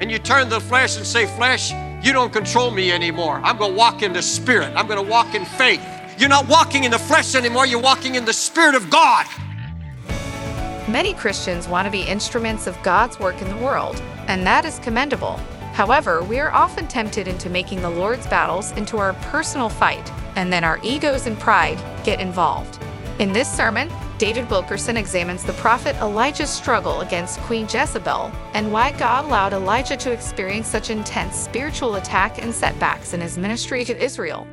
and you turn to the flesh and say, Flesh, you don't control me anymore. I'm going to walk in the Spirit. I'm going to walk in faith. You're not walking in the flesh anymore, you're walking in the Spirit of God. Many Christians want to be instruments of God's work in the world, and that is commendable. However, we are often tempted into making the Lord's battles into our personal fight, and then our egos and pride get involved. In this sermon, David Wilkerson examines the prophet Elijah's struggle against Queen Jezebel and why God allowed Elijah to experience such intense spiritual attack and setbacks in his ministry to Israel.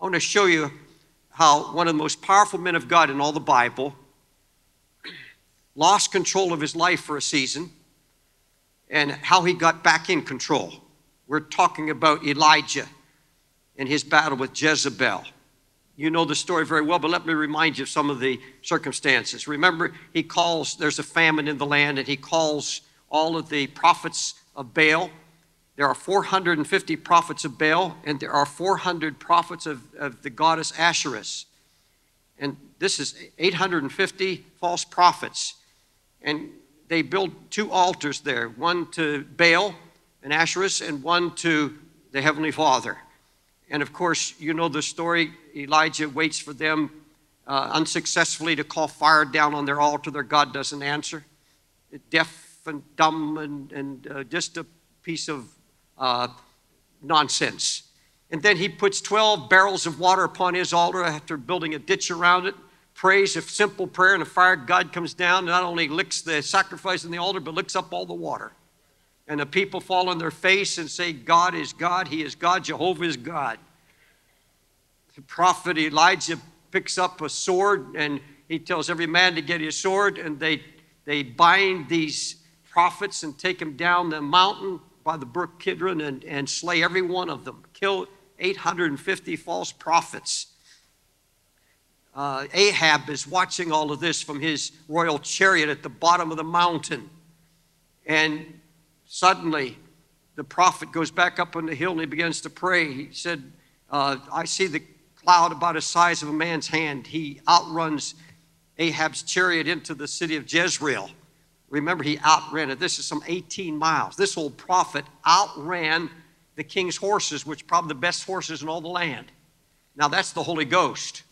I want to show you how one of the most powerful men of God in all the Bible lost control of his life for a season and how he got back in control. We're talking about Elijah in his battle with Jezebel. You know the story very well, but let me remind you of some of the circumstances. Remember, he calls, there's a famine in the land, and he calls all of the prophets of Baal. There are 450 prophets of Baal, and there are 400 prophets of, of the goddess Asherus. And this is 850 false prophets. And they build two altars there one to Baal and Asherus, and one to the Heavenly Father. And of course, you know the story. Elijah waits for them uh, unsuccessfully to call fire down on their altar. Their God doesn't answer. Deaf and dumb and, and uh, just a piece of uh, nonsense. And then he puts 12 barrels of water upon his altar after building a ditch around it, prays a simple prayer, and a fire God comes down not only licks the sacrifice in the altar, but licks up all the water. And the people fall on their face and say, God is God, He is God, Jehovah is God. The prophet Elijah picks up a sword and he tells every man to get his sword, and they, they bind these prophets and take them down the mountain by the brook Kidron and, and slay every one of them, kill 850 false prophets. Uh, Ahab is watching all of this from his royal chariot at the bottom of the mountain. And Suddenly, the prophet goes back up on the hill and he begins to pray. He said, uh, I see the cloud about the size of a man's hand. He outruns Ahab's chariot into the city of Jezreel. Remember, he outran it. This is some 18 miles. This old prophet outran the king's horses, which probably the best horses in all the land. Now, that's the Holy Ghost.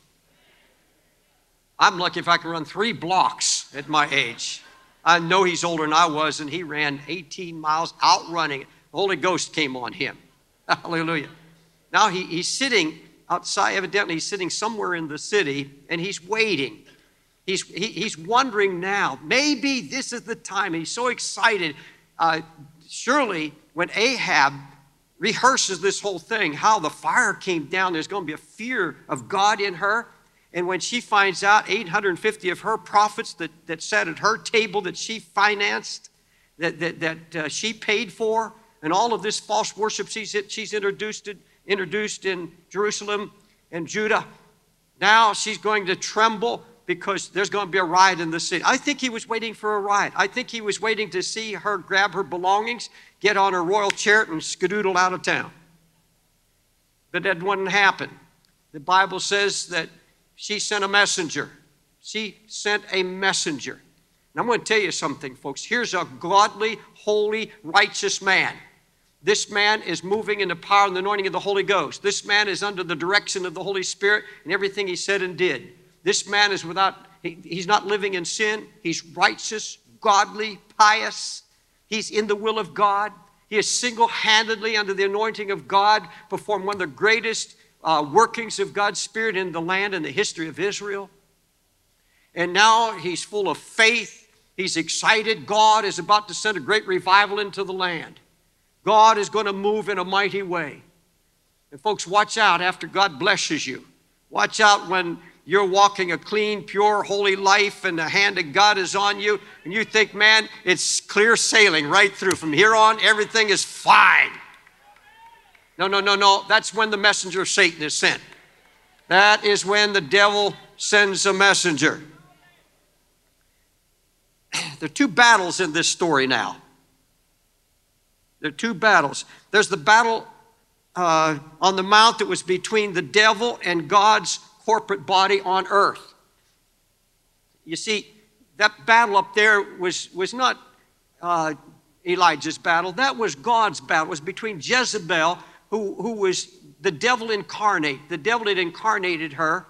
I'm lucky if I can run three blocks at my age. I know he's older than I was, and he ran 18 miles outrunning. The Holy Ghost came on him. Hallelujah. Now he, he's sitting outside, evidently, he's sitting somewhere in the city, and he's waiting. He's, he, he's wondering now, maybe this is the time. He's so excited. Uh, surely, when Ahab rehearses this whole thing, how the fire came down, there's going to be a fear of God in her. And when she finds out 850 of her prophets that, that sat at her table that she financed, that, that, that uh, she paid for, and all of this false worship she's, she's introduced, introduced in Jerusalem and Judah, now she's going to tremble because there's going to be a riot in the city. I think he was waiting for a riot. I think he was waiting to see her grab her belongings, get on her royal chariot, and skedoodle out of town. But that wouldn't happen. The Bible says that she sent a messenger. She sent a messenger. And I'm going to tell you something, folks. Here's a godly, holy, righteous man. This man is moving in the power and the anointing of the Holy Ghost. This man is under the direction of the Holy Spirit in everything he said and did. This man is without, he, he's not living in sin. He's righteous, godly, pious. He's in the will of God. He is single handedly, under the anointing of God, performed one of the greatest uh, workings of God's Spirit in the land and the history of Israel. And now he's full of faith. He's excited. God is about to send a great revival into the land. God is going to move in a mighty way. And folks, watch out after God blesses you. Watch out when you're walking a clean, pure, holy life and the hand of God is on you and you think, man, it's clear sailing right through. From here on, everything is fine. No, no, no, no. That's when the messenger of Satan is sent. That is when the devil sends a messenger. There are two battles in this story now. There are two battles. There's the battle uh, on the mount that was between the devil and God's corporate body on earth. You see, that battle up there was, was not uh, Elijah's battle, that was God's battle. It was between Jezebel, who, who was the devil incarnate. The devil had incarnated her.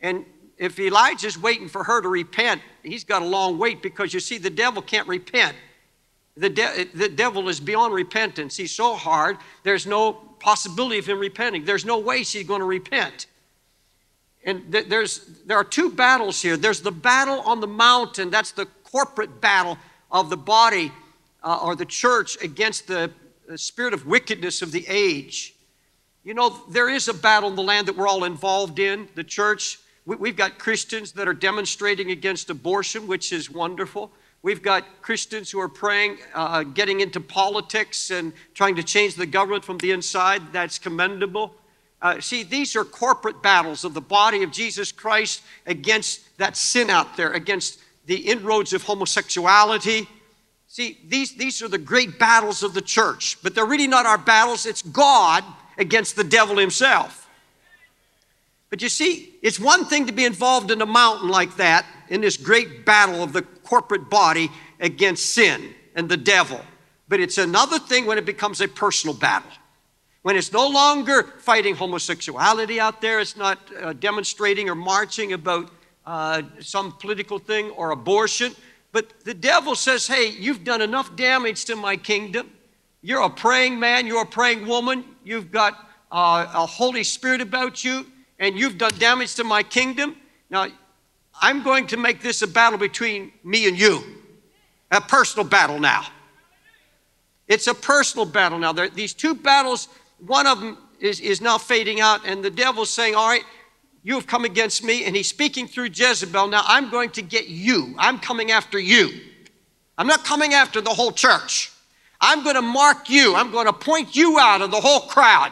And if Elijah's waiting for her to repent, he's got a long wait because you see, the devil can't repent. The, de- the devil is beyond repentance. He's so hard, there's no possibility of him repenting. There's no way she's going to repent. And th- there's, there are two battles here. There's the battle on the mountain, that's the corporate battle of the body uh, or the church against the, the spirit of wickedness of the age. You know, there is a battle in the land that we're all involved in, the church. We, have got Christians that are demonstrating against abortion, which is wonderful. We've got Christians who are praying, uh, getting into politics and trying to change the government from the inside. That's commendable. Uh, see, these are corporate battles of the body of Jesus Christ against that sin out there, against the inroads of homosexuality. See, these, these are the great battles of the church, but they're really not our battles. It's God against the devil himself. But you see, it's one thing to be involved in a mountain like that, in this great battle of the corporate body against sin and the devil. But it's another thing when it becomes a personal battle. When it's no longer fighting homosexuality out there, it's not uh, demonstrating or marching about uh, some political thing or abortion. But the devil says, hey, you've done enough damage to my kingdom. You're a praying man, you're a praying woman, you've got uh, a Holy Spirit about you and you've done damage to my kingdom. Now, I'm going to make this a battle between me and you, a personal battle now. It's a personal battle now. There, these two battles, one of them is, is now fading out, and the devil's saying, All right, you have come against me, and he's speaking through Jezebel. Now I'm going to get you. I'm coming after you. I'm not coming after the whole church. I'm going to mark you. I'm going to point you out of the whole crowd.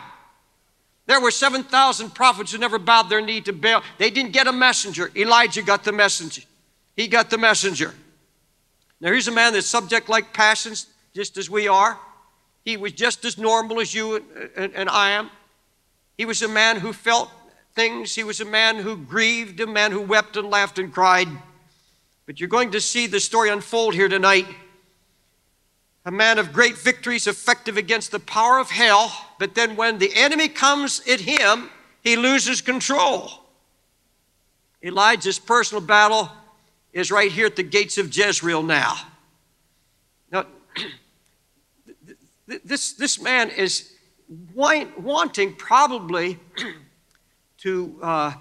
There were 7,000 prophets who never bowed their knee to Baal. They didn't get a messenger. Elijah got the messenger. He got the messenger. Now, here's a man that's subject like passions, just as we are. He was just as normal as you and, and, and I am. He was a man who felt things. He was a man who grieved, a man who wept and laughed and cried. But you're going to see the story unfold here tonight a man of great victories, effective against the power of hell, but then when the enemy comes at him, he loses control. Elijah's personal battle is right here at the gates of Jezreel now. Now, this, this man is wanting probably to uh,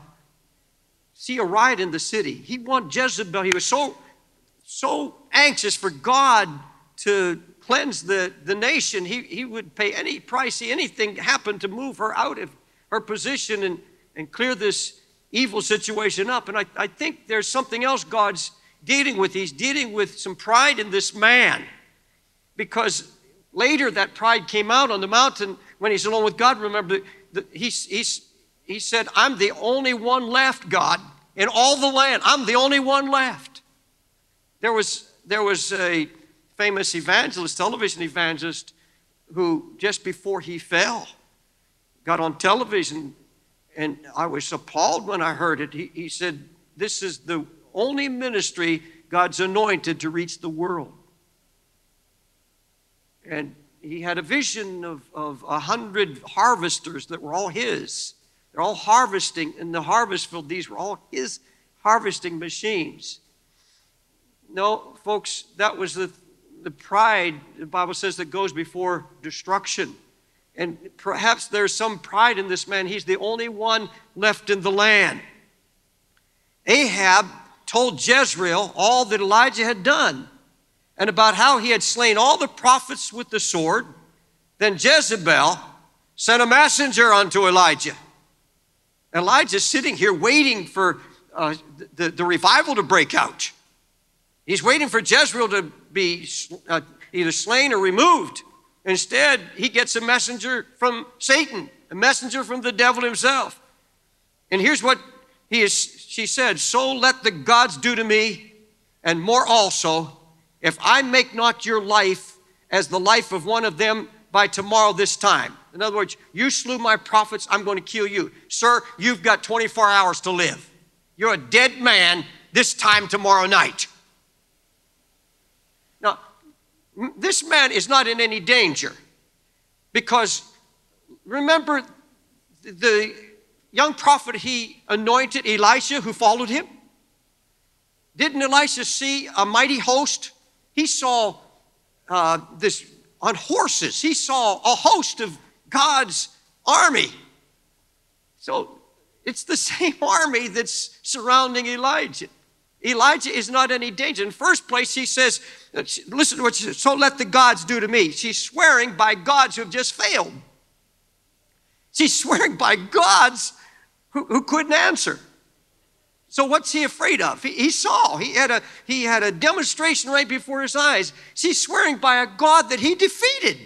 see a riot in the city. He wanted Jezebel. He was so, so anxious for God to cleanse the, the nation, he, he would pay any price, anything happened to move her out of her position and, and clear this evil situation up. And I, I think there's something else God's dealing with. He's dealing with some pride in this man because later that pride came out on the mountain when he's alone with God. Remember, the, he's, he's, he said, I'm the only one left, God, in all the land. I'm the only one left. There was, there was a famous evangelist, television evangelist, who just before he fell got on television, and I was appalled when I heard it. He, he said, This is the only ministry God's anointed to reach the world. And he had a vision of, of a hundred harvesters that were all his. They're all harvesting in the harvest field. These were all his harvesting machines. No, folks, that was the the pride, the Bible says, that goes before destruction. And perhaps there's some pride in this man. He's the only one left in the land. Ahab told Jezebel all that Elijah had done and about how he had slain all the prophets with the sword. Then Jezebel sent a messenger unto Elijah. Elijah's sitting here waiting for uh, the, the revival to break out. He's waiting for Jezebel to be uh, either slain or removed. Instead, he gets a messenger from Satan, a messenger from the devil himself. And here's what he is, she said So let the gods do to me, and more also, if I make not your life as the life of one of them by tomorrow this time. In other words, you slew my prophets, I'm going to kill you. Sir, you've got 24 hours to live. You're a dead man this time tomorrow night. Now, this man is not in any danger because remember the young prophet he anointed, Elisha, who followed him? Didn't Elisha see a mighty host? He saw uh, this on horses, he saw a host of God's army. So it's the same army that's surrounding Elijah. Elijah is not any danger. In first place, he says, listen to what she says, so let the gods do to me. She's swearing by gods who have just failed. She's swearing by gods who, who couldn't answer. So what's he afraid of? He, he, saw. He had, a, he had a demonstration right before his eyes. She's swearing by a God that he defeated.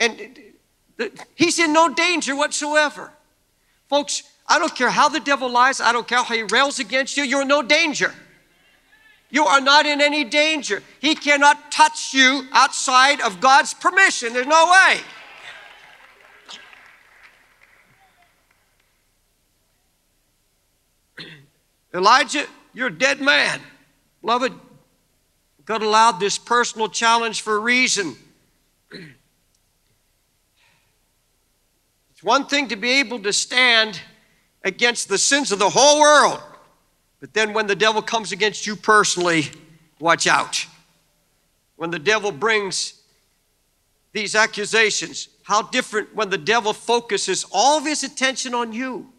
And he's in no danger whatsoever. Folks, I don't care how the devil lies, I don't care how he rails against you, you're in no danger. You are not in any danger. He cannot touch you outside of God's permission. There's no way. Elijah, you're a dead man. Beloved, God allowed this personal challenge for a reason. It's one thing to be able to stand against the sins of the whole world. But then when the devil comes against you personally, watch out. When the devil brings these accusations, how different when the devil focuses all of his attention on you.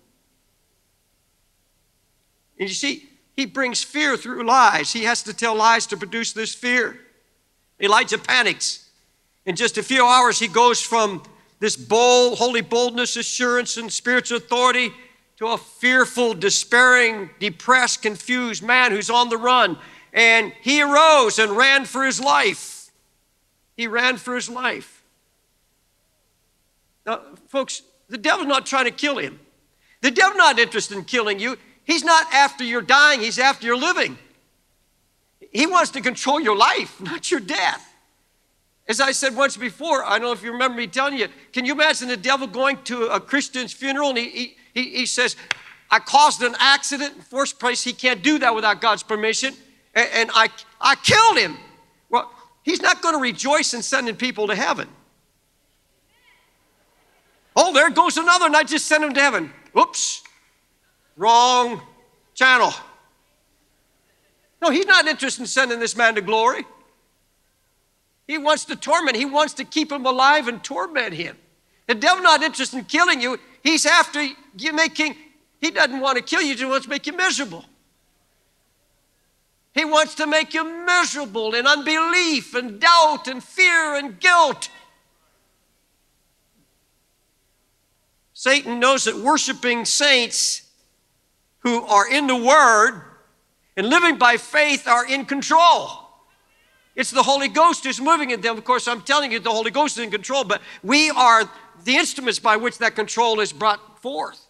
And you see, he brings fear through lies. He has to tell lies to produce this fear. Elijah panics. In just a few hours, he goes from this bold, holy boldness, assurance, and spiritual authority to a fearful, despairing, depressed, confused man who's on the run. And he arose and ran for his life. He ran for his life. Now, folks, the devil's not trying to kill him. The devil's not interested in killing you. He's not after your dying, he's after your living. He wants to control your life, not your death. As I said once before, I don't know if you remember me telling you, can you imagine the devil going to a Christian's funeral and he, he, he, says, I caused an accident. In first place, he can't do that without God's permission. And, and I, I killed him. Well, he's not going to rejoice in sending people to heaven. Oh, there goes another, and I just sent him to heaven. Oops, wrong channel. No, he's not interested in sending this man to glory. He wants to torment, he wants to keep him alive and torment him. The devil's not interested in killing you. He's after you making, he doesn't want to kill you, he wants to make you miserable. He wants to make you miserable in unbelief and doubt and fear and guilt. Satan knows that worshiping saints who are in the Word and living by faith are in control. It's the Holy Ghost who's moving in them. Of course, I'm telling you, the Holy Ghost is in control, but we are the instruments by which that control is brought forth.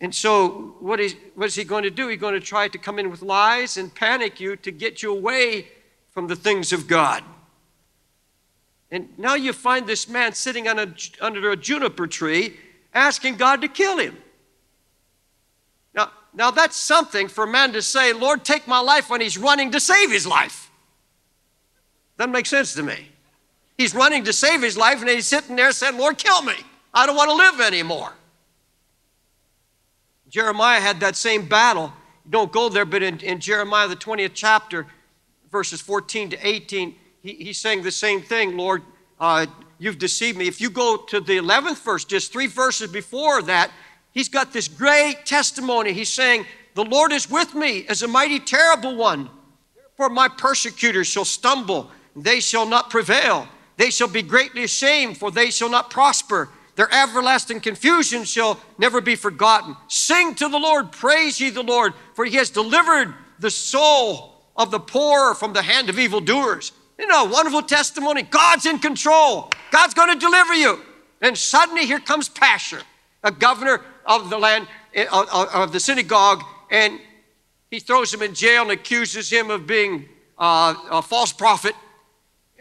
And so, what is, what is he going to do? He's going to try to come in with lies and panic you to get you away from the things of God. And now you find this man sitting a, under a juniper tree asking God to kill him. Now, that's something for a man to say, Lord, take my life when he's running to save his life. Doesn't make sense to me. He's running to save his life, and he's sitting there saying, Lord, kill me. I don't want to live anymore. Jeremiah had that same battle. You don't go there, but in, in Jeremiah, the 20th chapter, verses 14 to 18, he, he's saying the same thing Lord, uh, you've deceived me. If you go to the 11th verse, just three verses before that, he's got this great testimony. He's saying, The Lord is with me as a mighty, terrible one. For my persecutors shall stumble they shall not prevail. They shall be greatly ashamed, for they shall not prosper. Their everlasting confusion shall never be forgotten. Sing to the Lord, praise ye the Lord, for he has delivered the soul of the poor from the hand of evildoers. You know, wonderful testimony. God's in control. God's going to deliver you. And suddenly here comes Pashur, a governor of the land, eh, of the synagogue, and he throws him in jail and accuses him of being uh, a false prophet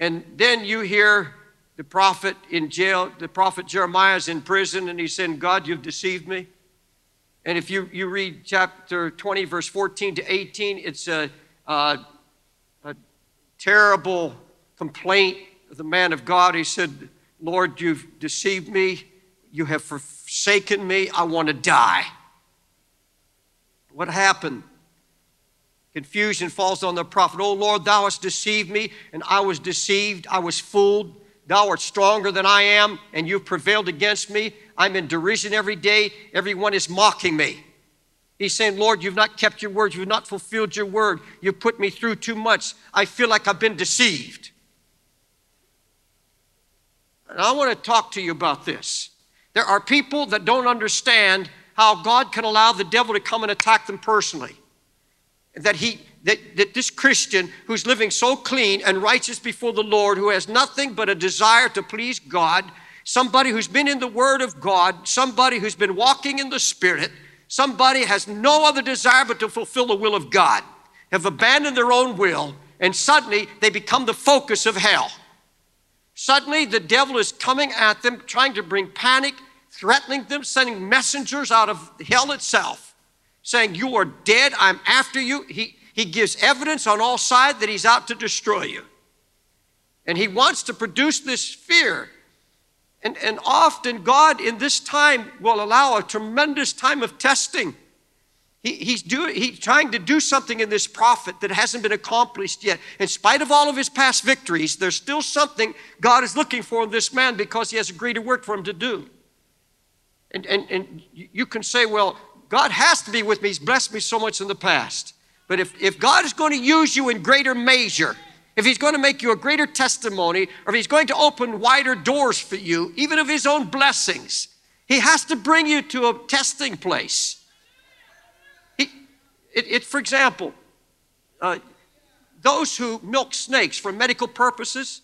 and then you hear the prophet in jail, the prophet Jeremiah is in prison, and he's saying, God, you've deceived me. And if you, you read chapter 20, verse 14 to 18, it's a, a, a terrible complaint of the man of God. He said, Lord, you've deceived me. You have forsaken me. I want to die. What happened? Confusion falls on the prophet. Oh Lord, thou hast deceived me, and I was deceived. I was fooled. Thou art stronger than I am, and you've prevailed against me. I'm in derision every day. Everyone is mocking me. He's saying, Lord, you've not kept your word. You've not fulfilled your word. You've put me through too much. I feel like I've been deceived. And I want to talk to you about this. There are people that don't understand how God can allow the devil to come and attack them personally. That he that, that this Christian who's living so clean and righteous before the Lord, who has nothing but a desire to please God, somebody who's been in the Word of God, somebody who's been walking in the Spirit, Somebody has no other desire but to fulfill the will of God, have abandoned their own will, and suddenly they become the focus of hell. Suddenly the devil is coming at them, trying to bring panic, threatening them, sending messengers out of hell itself, saying, You are dead, I'm after you. He, he gives evidence on all sides that he's out to destroy you. And he wants to produce this fear and, and often, God in this time will allow a tremendous time of testing. He, he's, doing, he's trying to do something in this prophet that hasn't been accomplished yet. In spite of all of his past victories, there's still something God is looking for in this man because he has a greater work for him to do. And, and, and you can say, well, God has to be with me. He's blessed me so much in the past. But if, if God is going to use you in greater measure, if he's going to make you a greater testimony, or if he's going to open wider doors for you, even of his own blessings, he has to bring you to a testing place. It, it for example, uh, those who milk snakes for medical purposes,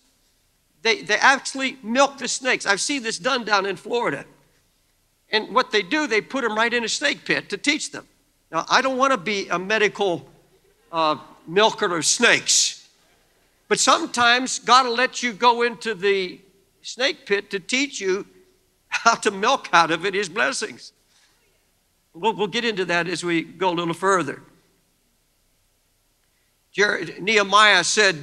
they, they actually milk the snakes. I've seen this done down in Florida. And what they do, they put them right in a snake pit to teach them. Now, I don't want to be a medical uh, milker of snakes. But sometimes God will let you go into the snake pit to teach you how to milk out of it his blessings. We'll, we'll get into that as we go a little further. Nehemiah said,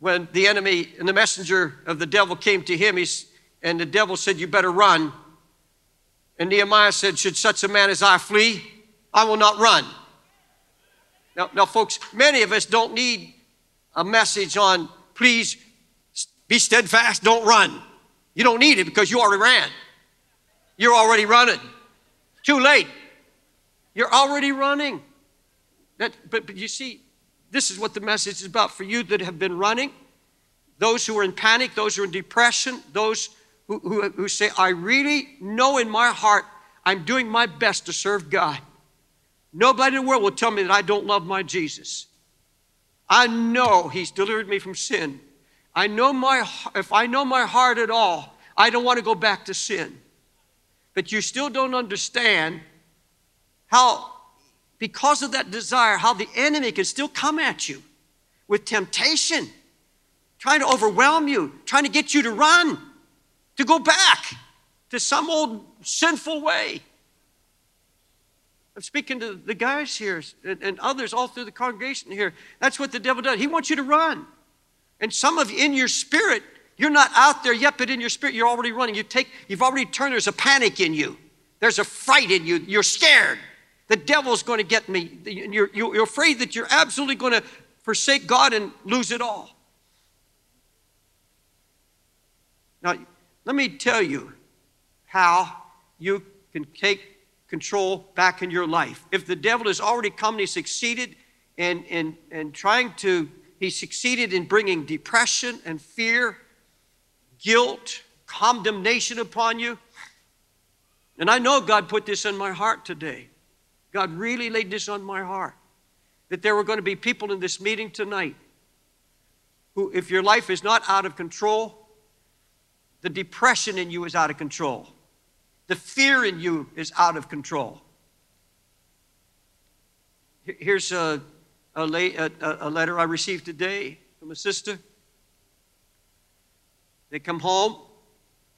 when the enemy and the messenger of the devil came to him, and the devil said, You better run. And Nehemiah said, Should such a man as I flee? I will not run. Now, now, folks, many of us don't need a message on please be steadfast, don't run. You don't need it because you already ran. You're already running. Too late. You're already running. That, but, but you see, this is what the message is about for you that have been running, those who are in panic, those who are in depression, those who, who, who say, I really know in my heart I'm doing my best to serve God. Nobody in the world will tell me that I don't love my Jesus. I know He's delivered me from sin. I know my, if I know my heart at all, I don't want to go back to sin. But you still don't understand how, because of that desire, how the enemy can still come at you with temptation, trying to overwhelm you, trying to get you to run, to go back to some old sinful way. I'm speaking to the guys here and, and others all through the congregation here. That's what the devil does. He wants you to run. And some of you in your spirit, you're not out there yet, but in your spirit, you're already running. You take, you've already turned, there's a panic in you. There's a fright in you. You're scared. The devil's going to get me. You're, you're afraid that you're absolutely going to forsake God and lose it all. Now, let me tell you how you can take control back in your life. If the devil has already come and he succeeded in, in, in trying to, he succeeded in bringing depression and fear, guilt, condemnation upon you. And I know God put this in my heart today. God really laid this on my heart that there were going to be people in this meeting tonight who, if your life is not out of control, the depression in you is out of control. The fear in you is out of control. Here's a, a, a, a letter I received today from a sister. They come home.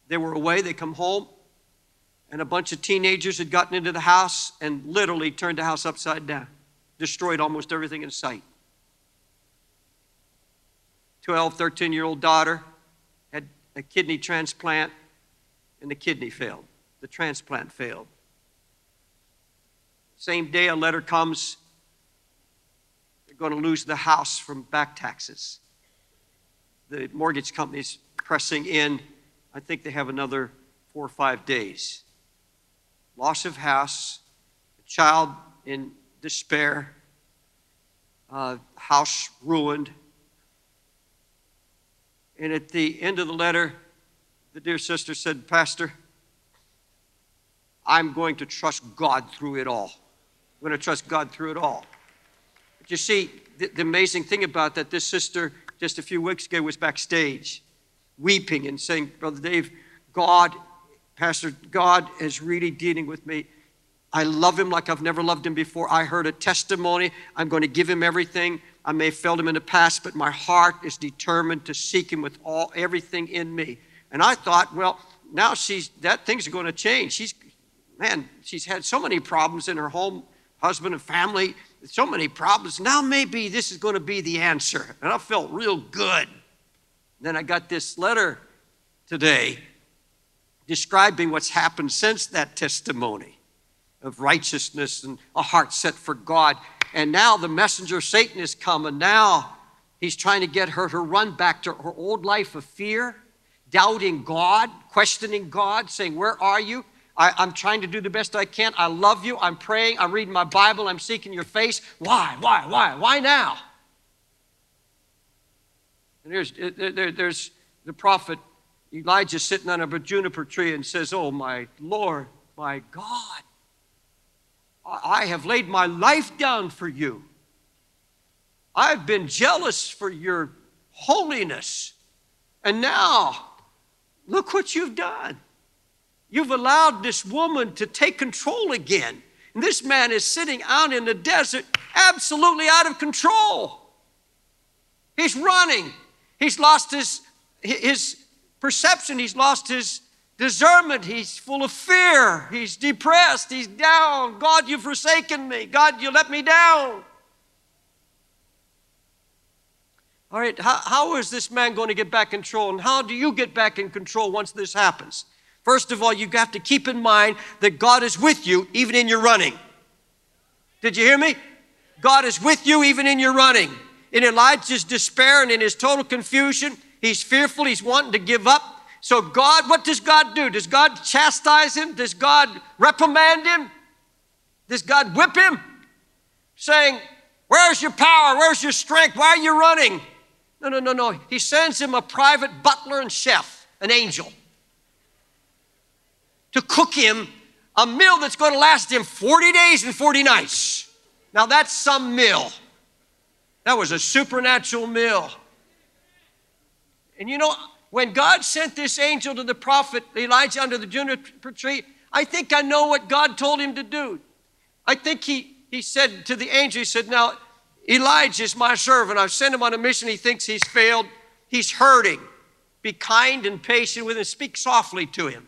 They were away. They come home. And a bunch of teenagers had gotten into the house and literally turned the house upside down, destroyed almost everything in sight. 12, 13 year old daughter, had a kidney transplant, and the kidney failed. The transplant failed. Same day, a letter comes. They're going to lose the house from back taxes. The mortgage company's pressing in. I think they have another four or five days. Loss of house, a child in despair, house ruined. And at the end of the letter, the dear sister said, Pastor, I'm going to trust God through it all. I'm going to trust God through it all. But you see, the, the amazing thing about that, this sister just a few weeks ago was backstage weeping and saying, Brother Dave, God, Pastor, God is really dealing with me. I love him like I've never loved him before. I heard a testimony. I'm going to give him everything. I may have failed him in the past, but my heart is determined to seek him with all everything in me. And I thought, well, now she's that things are going to change. She's man, she's had so many problems in her home, husband and family, so many problems. Now maybe this is going to be the answer. And I felt real good. Then I got this letter today describing what's happened since that testimony of righteousness and a heart set for God. And now the messenger of Satan has come, and now he's trying to get her to run back to her old life of fear, doubting God, questioning God, saying, Where are you? I, am trying to do the best I can. I love you. I'm praying. I'm reading my Bible. I'm seeking your face. Why? Why? Why? Why now? And there's, there, there's the prophet Elijah sitting on a juniper tree and says, Oh, my Lord, my God, I have laid my life down for you. I've been jealous for your holiness. And now, look what you've done. You've allowed this woman to take control again. And this man is sitting out in the desert, absolutely out of control. He's running. He's lost his, his perception, he's lost his discernment. He's full of fear. He's depressed. He's down. God, you've forsaken me. God, you let me down. All right, how, how is this man going to get back in control? And how do you get back in control once this happens? First of all, you have to keep in mind that God is with you even in your running. Did you hear me? God is with you even in your running. In Elijah's despair and in his total confusion, he's fearful, he's wanting to give up. So, God, what does God do? Does God chastise him? Does God reprimand him? Does God whip him? Saying, Where's your power? Where's your strength? Why are you running? No, no, no, no. He sends him a private butler and chef, an angel to cook him a meal that's going to last him 40 days and 40 nights. Now, that's some meal. That was a supernatural meal. And you know, when God sent this angel to the prophet Elijah under the juniper tree, I think I know what God told him to do. I think he, he said to the angel, He said, Now, Elijah is my servant. I've sent him on a mission. He thinks he's failed. He's hurting. Be kind and patient with him. Speak softly to him.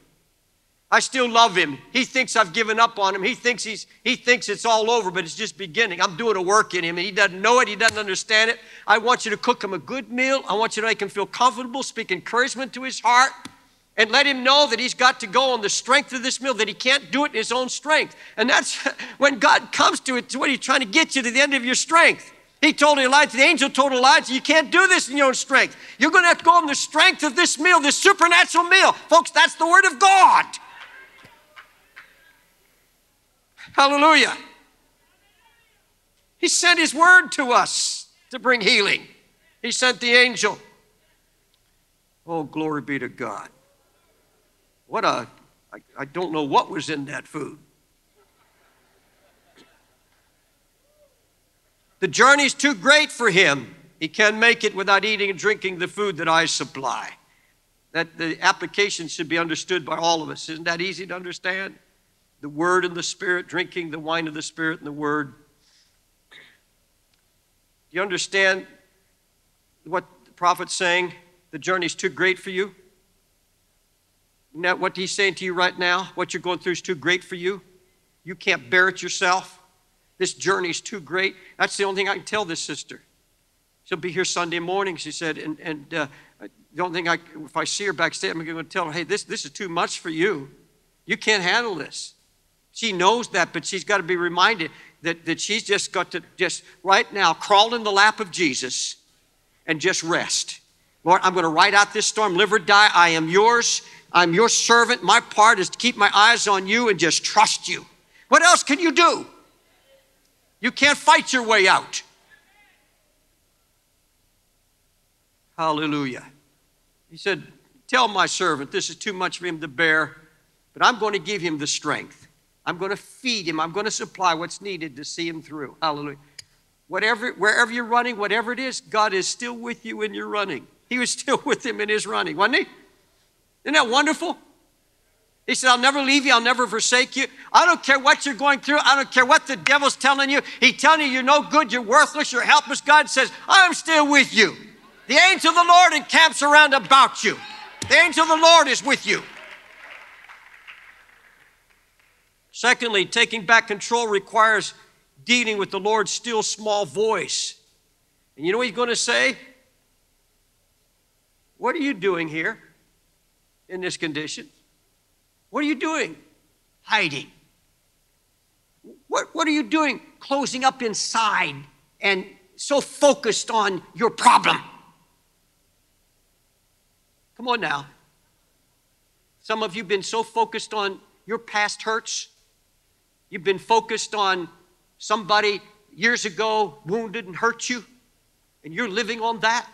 I still love him. He thinks I've given up on him. He thinks he's he thinks it's all over, but it's just beginning. I'm doing a work in him and he doesn't know it, he doesn't understand it. I want you to cook him a good meal. I want you to make him feel comfortable, speak encouragement to his heart, and let him know that he's got to go on the strength of this meal, that he can't do it in his own strength. And that's when God comes to it, to what he's trying to get you to the end of your strength. He told Elijah, the angel told Elijah, you can't do this in your own strength. You're going to have to go on the strength of this meal, this supernatural meal. Folks, that's the word of God. Hallelujah. He sent His word to us to bring healing. He sent the angel. Oh, glory be to God. What a, I, I don't know what was in that food. The journey's too great for him. He can't make it without eating and drinking the food that I supply. That the application should be understood by all of us. Isn't that easy to understand? The Word and the Spirit, drinking the wine of the Spirit and the Word. Do you understand what the prophet's saying? The journey's too great for you? Isn't what he's saying to you right now? What you're going through is too great for you? You can't bear it yourself? This journey's too great. That's the only thing I can tell this sister. She'll be here Sunday morning, she said, and, and uh, I don't think I, if I see her backstage, I'm going to tell her, hey, this, this is too much for you. You can't handle this. She knows that, but she's got to be reminded that, that she's just got to just right now crawl in the lap of Jesus and just rest. Lord, I'm going to ride out this storm, live or die. I am yours. I'm your servant. My part is to keep my eyes on you and just trust you. What else can you do? You can't fight your way out. Hallelujah. He said, Tell my servant this is too much for him to bear, but I'm going to give him the strength. I'm going to feed him. I'm going to supply what's needed to see him through. Hallelujah. Whatever, wherever you're running, whatever it is, God is still with you when you're running. He was still with him in his running, wasn't he? Isn't that wonderful? He said, I'll never leave you, I'll never forsake you. I don't care what you're going through, I don't care what the devil's telling you. He's telling you you're no good, you're worthless, you're helpless. God says, I'm still with you. The angel of the Lord encamps around about you. The angel of the Lord is with you. Secondly, taking back control requires dealing with the Lord's still small voice. And you know what he's going to say? What are you doing here in this condition? What are you doing? Hiding. What, what are you doing closing up inside and so focused on your problem? Come on now. Some of you have been so focused on your past hurts. You've been focused on somebody years ago wounded and hurt you, and you're living on that.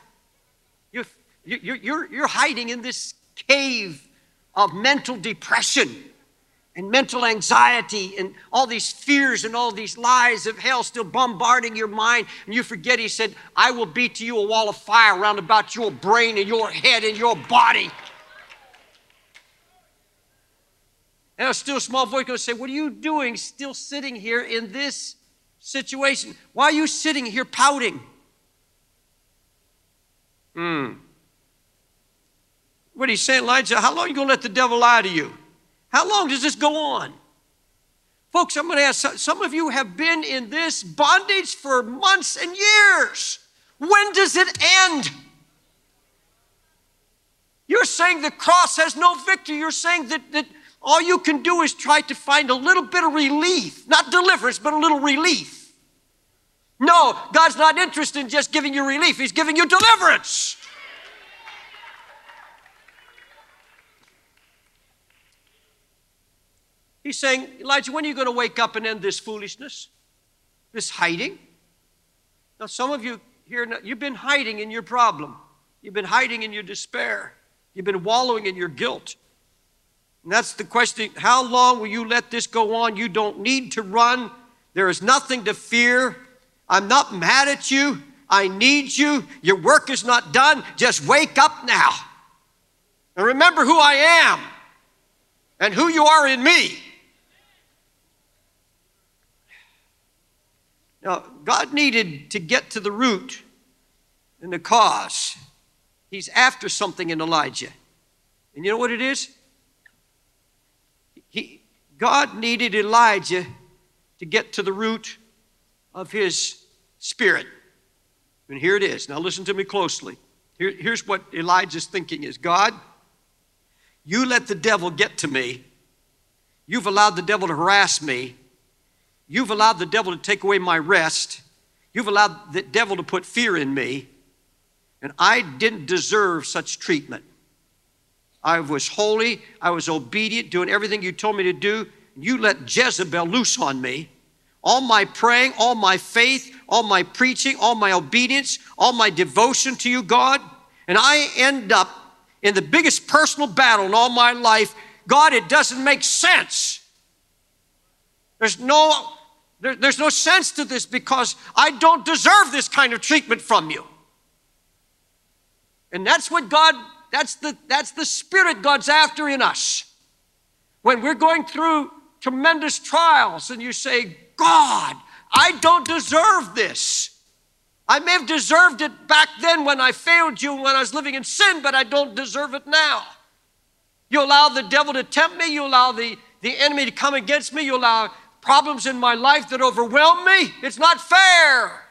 You're, you're, you're, you're hiding in this cave of mental depression and mental anxiety and all these fears and all these lies of hell still bombarding your mind. And you forget, he said, I will be to you a wall of fire round about your brain and your head and your body. And a still small voice going to say, What are you doing still sitting here in this situation? Why are you sitting here pouting? Hmm. What he's saying, Elijah, how long are you going to let the devil lie to you? How long does this go on? Folks, I'm going to ask some of you have been in this bondage for months and years. When does it end? You're saying the cross has no victory. You're saying that, that all you can do is try to find a little bit of relief, not deliverance, but a little relief. No, God's not interested in just giving you relief, He's giving you deliverance. He's saying, Elijah, when are you going to wake up and end this foolishness, this hiding? Now, some of you here, you've been hiding in your problem. You've been hiding in your despair. You've been wallowing in your guilt. And that's the question how long will you let this go on? You don't need to run. There is nothing to fear. I'm not mad at you. I need you. Your work is not done. Just wake up now. And remember who I am and who you are in me. Now, God needed to get to the root and the cause. He's after something in Elijah. And you know what it is? God needed Elijah to get to the root of his spirit. And here it is. Now, listen to me closely. Here, here's what Elijah's thinking is God, you let the devil get to me. You've allowed the devil to harass me. You've allowed the devil to take away my rest. You've allowed the devil to put fear in me. And I didn't deserve such treatment. I was holy. I was obedient, doing everything you told me to do. You let Jezebel loose on me. All my praying, all my faith, all my preaching, all my obedience, all my devotion to you, God. And I end up in the biggest personal battle in all my life. God, it doesn't make sense. There's no there, there's no sense to this because I don't deserve this kind of treatment from you. And that's what God, that's the, that's the spirit God's after in us. When we're going through tremendous trials and you say, God, I don't deserve this. I may have deserved it back then when I failed you, when I was living in sin, but I don't deserve it now. You allow the devil to tempt me, you allow the, the enemy to come against me, you allow problems in my life that overwhelm me. It's not fair.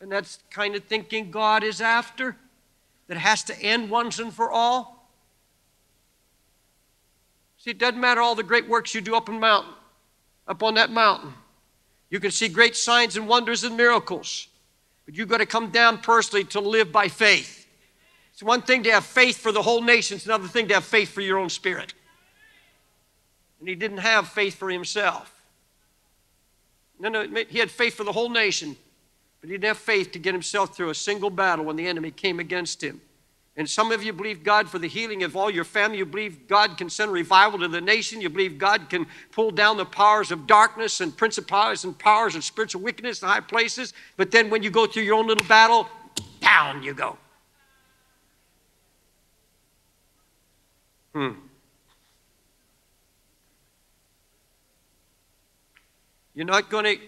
And that's kind of thinking God is after, that has to end once and for all. See, it doesn't matter all the great works you do up on mountain, up on that mountain. You can see great signs and wonders and miracles, but you've got to come down personally to live by faith. It's one thing to have faith for the whole nation, it's another thing to have faith for your own spirit. And he didn't have faith for himself. No, no, he had faith for the whole nation, but he didn't have faith to get himself through a single battle when the enemy came against him. And some of you believe God for the healing of all your family. You believe God can send revival to the nation. You believe God can pull down the powers of darkness and principalities and powers and spiritual wickedness in high places. But then when you go through your own little battle, down you go. Hmm. You're not going to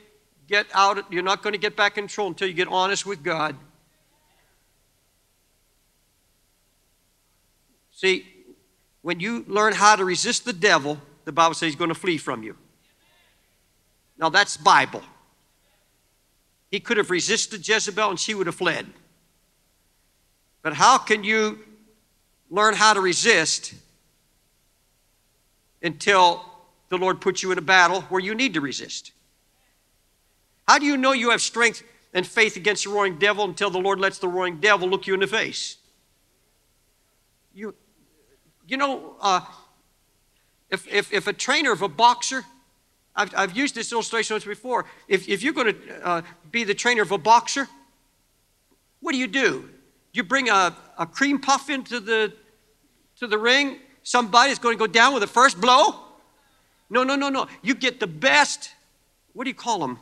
get out, you're not going to get back in control until you get honest with God. See, when you learn how to resist the devil, the Bible says he's going to flee from you. Now that's Bible. He could have resisted Jezebel and she would have fled. But how can you learn how to resist until the Lord puts you in a battle where you need to resist? How do you know you have strength and faith against the roaring devil until the Lord lets the roaring devil look you in the face? You, you know, uh, if, if, if a trainer of a boxer, I've, I've used this illustration once before. If, if you're going to uh, be the trainer of a boxer, what do you do? You bring a, a cream puff into the, to the ring, somebody's going to go down with the first blow? No, no, no, no. You get the best, what do you call them?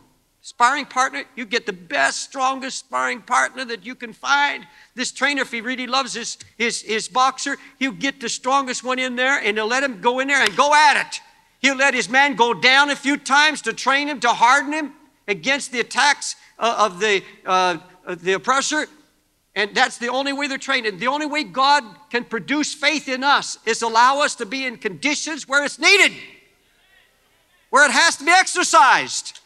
Sparring partner, you get the best, strongest sparring partner that you can find. This trainer, if he really loves his, his, his boxer, he'll get the strongest one in there and he'll let him go in there and go at it. He'll let his man go down a few times to train him, to harden him against the attacks uh, of the, uh, the oppressor. And that's the only way they're trained. And the only way God can produce faith in us is allow us to be in conditions where it's needed, where it has to be exercised.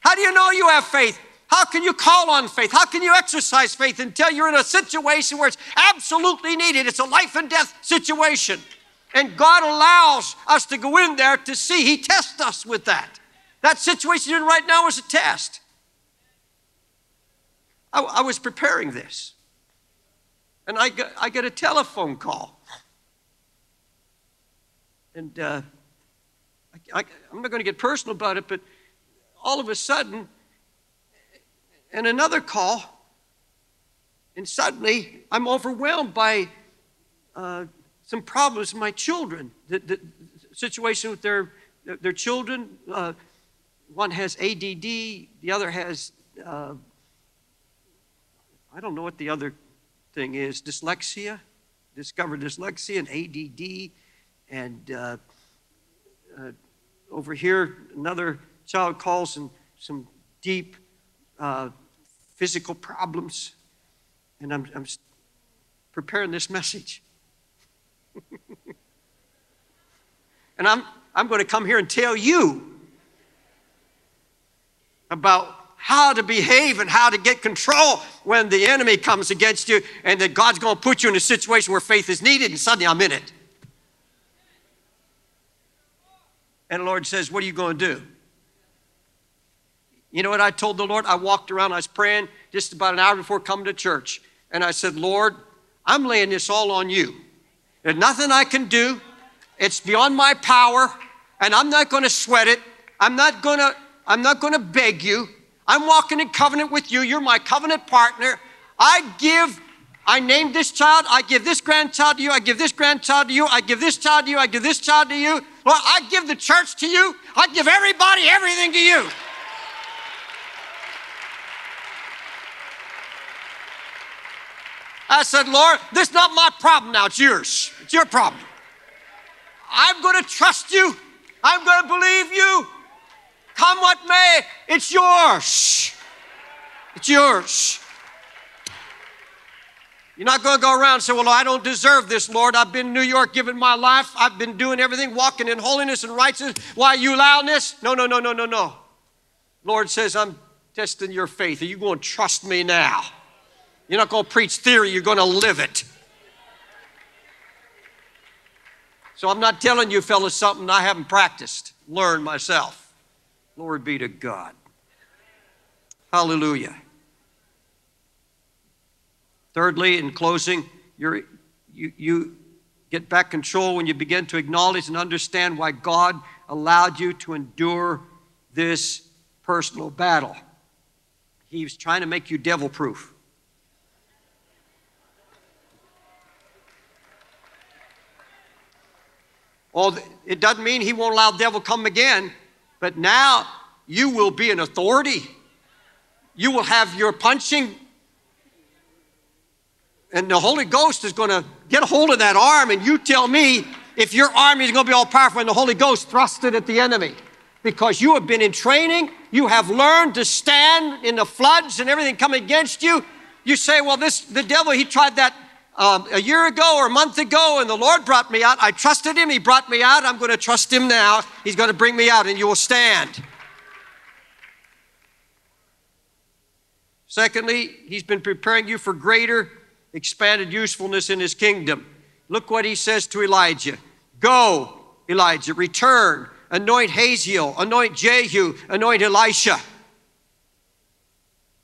How do you know you have faith? How can you call on faith? How can you exercise faith until you're in a situation where it's absolutely needed? It's a life and death situation. And God allows us to go in there to see. He tests us with that. That situation you're in right now is a test. I, I was preparing this, and I got, I got a telephone call. And uh, I, I'm not going to get personal about it, but all of a sudden, and another call, and suddenly I'm overwhelmed by uh, some problems with my children. The, the, situation with their, their children, uh, one has ADD, the other has, uh, I don't know what the other thing is, dyslexia, discovered dyslexia and ADD, and uh, uh, over here, another child calls some, some deep uh, physical problems. And I'm, I'm preparing this message. and I'm, I'm going to come here and tell you about how to behave and how to get control when the enemy comes against you, and that God's going to put you in a situation where faith is needed, and suddenly I'm in it. And the Lord says, What are you going to do? You know what I told the Lord? I walked around, I was praying just about an hour before coming to church. And I said, Lord, I'm laying this all on you. There's nothing I can do. It's beyond my power, and I'm not going to sweat it. I'm not going to I'm not going to beg you. I'm walking in covenant with you. You're my covenant partner. I give I named this child. I give this grandchild to you. I give this grandchild to you. I give this child to you. I give this child to you. Well, I give the church to you. I give everybody everything to you. I said, Lord, this is not my problem now, it's yours. It's your problem. I'm going to trust you. I'm going to believe you. Come what may, it's yours. It's yours. You're not going to go around and say, Well, I don't deserve this, Lord. I've been in New York giving my life. I've been doing everything, walking in holiness and righteousness. Why you allowing this? No, no, no, no, no, no. Lord says, I'm testing your faith. Are you going to trust me now? You're not going to preach theory, you're going to live it. So I'm not telling you, fellas, something I haven't practiced, learned myself. Glory be to God. Hallelujah. Thirdly, in closing, you you, get back control when you begin to acknowledge and understand why God allowed you to endure this personal battle. He was trying to make you devil proof. Well, it doesn't mean he won't allow the devil come again, but now you will be an authority. You will have your punching, and the Holy Ghost is going to get a hold of that arm, and you tell me if your arm is going to be all powerful and the Holy Ghost thrust it at the enemy. Because you have been in training, you have learned to stand in the floods and everything coming against you. You say, well, this the devil, he tried that um, a year ago or a month ago, and the Lord brought me out. I trusted Him. He brought me out. I'm going to trust Him now. He's going to bring me out, and you will stand. Secondly, He's been preparing you for greater, expanded usefulness in His kingdom. Look what He says to Elijah Go, Elijah, return, anoint Hazael, anoint Jehu, anoint Elisha.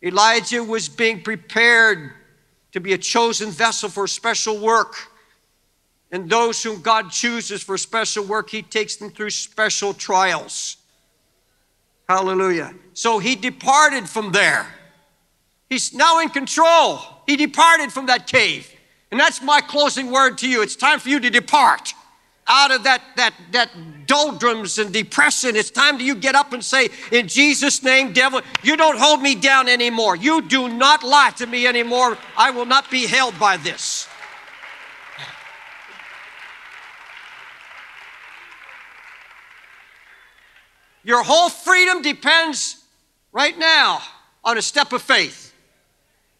Elijah was being prepared to be a chosen vessel for special work. And those whom God chooses for special work, He takes them through special trials. Hallelujah. So He departed from there. He's now in control. He departed from that cave. And that's my closing word to you. It's time for you to depart out of that, that, that doldrums and depression. It's time to you get up and say, In Jesus' name, devil, you don't hold me down anymore. You do not lie to me anymore. I will not be held by this. Your whole freedom depends right now on a step of faith.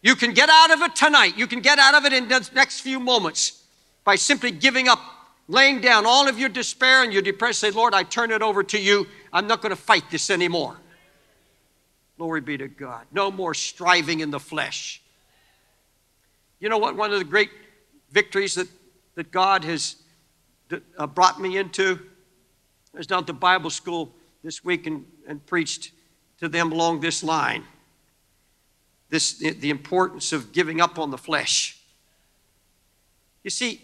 You can get out of it tonight. You can get out of it in the next few moments by simply giving up laying down all of your despair and your depression, say, Lord, I turn it over to you. I'm not going to fight this anymore. Glory be to God. No more striving in the flesh. You know what? One of the great victories that, that God has uh, brought me into. I was down at the Bible school this week and, and preached to them along this line. This, the importance of giving up on the flesh. You see,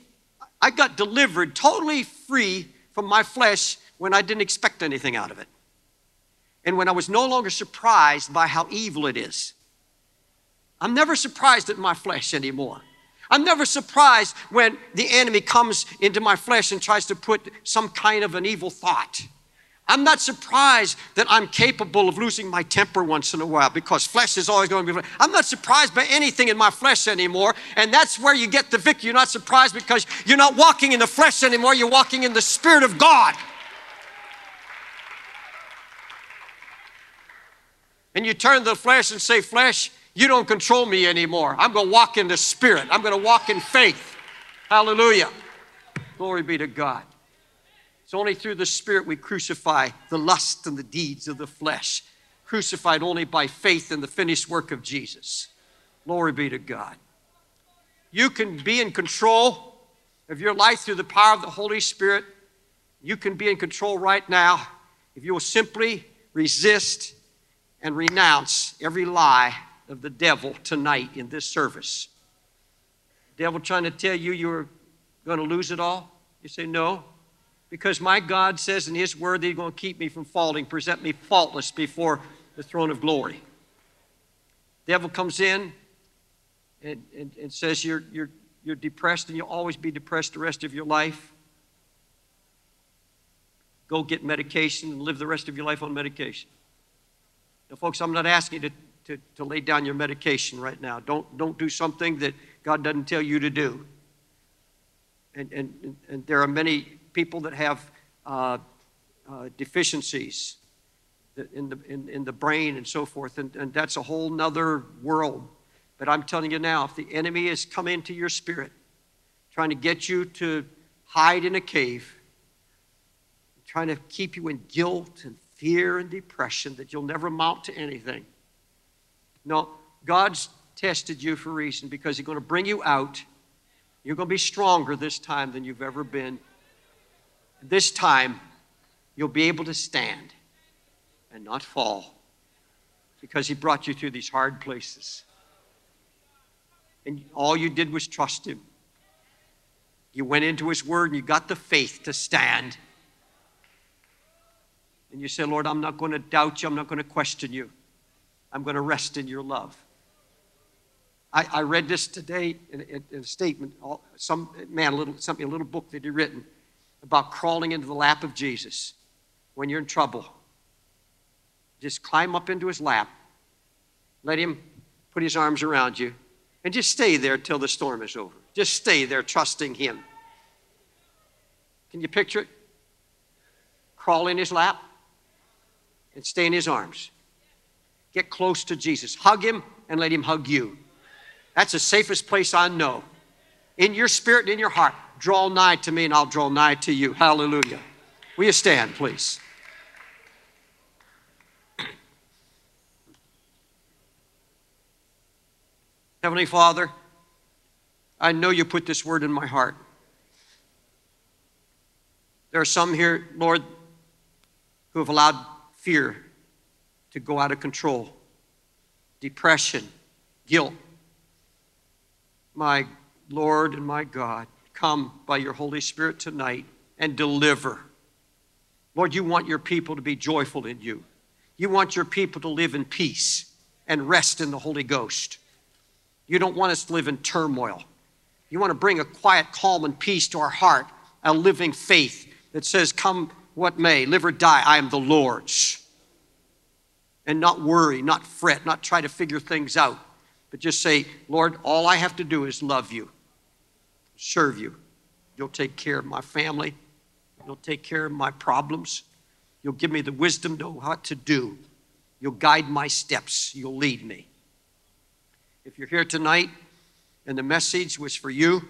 I got delivered totally free from my flesh when I didn't expect anything out of it. And when I was no longer surprised by how evil it is. I'm never surprised at my flesh anymore. I'm never surprised when the enemy comes into my flesh and tries to put some kind of an evil thought. I'm not surprised that I'm capable of losing my temper once in a while because flesh is always going to be. I'm not surprised by anything in my flesh anymore. And that's where you get the victory. You're not surprised because you're not walking in the flesh anymore. You're walking in the Spirit of God. And you turn to the flesh and say, Flesh, you don't control me anymore. I'm going to walk in the Spirit. I'm going to walk in faith. Hallelujah. Glory be to God. It's only through the Spirit we crucify the lust and the deeds of the flesh, crucified only by faith in the finished work of Jesus. Glory be to God. You can be in control of your life through the power of the Holy Spirit. You can be in control right now if you will simply resist and renounce every lie of the devil tonight in this service. devil trying to tell you you're going to lose it all? You say, No, because my God says in His Word that He's going to keep me from falling, present me faultless before the throne of glory. The devil comes in and, and, and says you're, you're, you're depressed and you'll always be depressed the rest of your life. Go get medication and live the rest of your life on medication. Now, folks, I'm not asking you to, to, to lay down your medication right now. Don't, don't do something that God doesn't tell you to do. And, and, and there are many people that have uh, uh, deficiencies in the, in, in the brain and so forth, and, and that's a whole nother world. But I'm telling you now, if the enemy has come into your spirit, trying to get you to hide in a cave, trying to keep you in guilt and fear and depression that you'll never amount to anything, No, God's tested you for a reason because He's going to bring you out. You're going to be stronger this time than you've ever been. This time, you'll be able to stand and not fall because He brought you through these hard places. And all you did was trust Him. You went into His Word and you got the faith to stand. And you say, Lord, I'm not going to doubt you, I'm not going to question you. I'm going to rest in your love. I, I read this today in, in, in a statement. Some man, a little something, a little book that he written about crawling into the lap of Jesus when you're in trouble. Just climb up into his lap, let him put his arms around you, and just stay there till the storm is over. Just stay there, trusting him. Can you picture it? Crawl in his lap and stay in his arms. Get close to Jesus. Hug him and let him hug you. That's the safest place I know. In your spirit and in your heart, draw nigh to me and I'll draw nigh to you. Hallelujah. Will you stand, please? Heavenly Father, I know you put this word in my heart. There are some here, Lord, who have allowed fear to go out of control, depression, guilt. My Lord and my God, come by your Holy Spirit tonight and deliver. Lord, you want your people to be joyful in you. You want your people to live in peace and rest in the Holy Ghost. You don't want us to live in turmoil. You want to bring a quiet calm and peace to our heart, a living faith that says, Come what may, live or die, I am the Lord's. And not worry, not fret, not try to figure things out, but just say, Lord, all I have to do is love you, serve you. You'll take care of my family, you'll take care of my problems, you'll give me the wisdom to know what to do, you'll guide my steps, you'll lead me. If you're here tonight and the message was for you,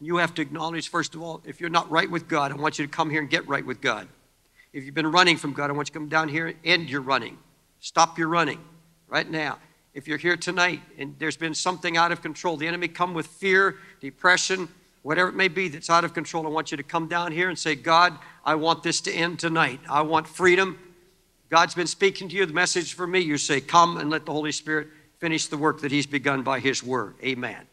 you have to acknowledge, first of all, if you're not right with God, I want you to come here and get right with God. If you've been running from God, I want you to come down here and end your running. Stop your running right now. If you're here tonight and there's been something out of control, the enemy come with fear, depression, whatever it may be that's out of control, I want you to come down here and say, God, I want this to end tonight. I want freedom. God's been speaking to you. The message for me, you say, Come and let the Holy Spirit finish the work that He's begun by His word. Amen.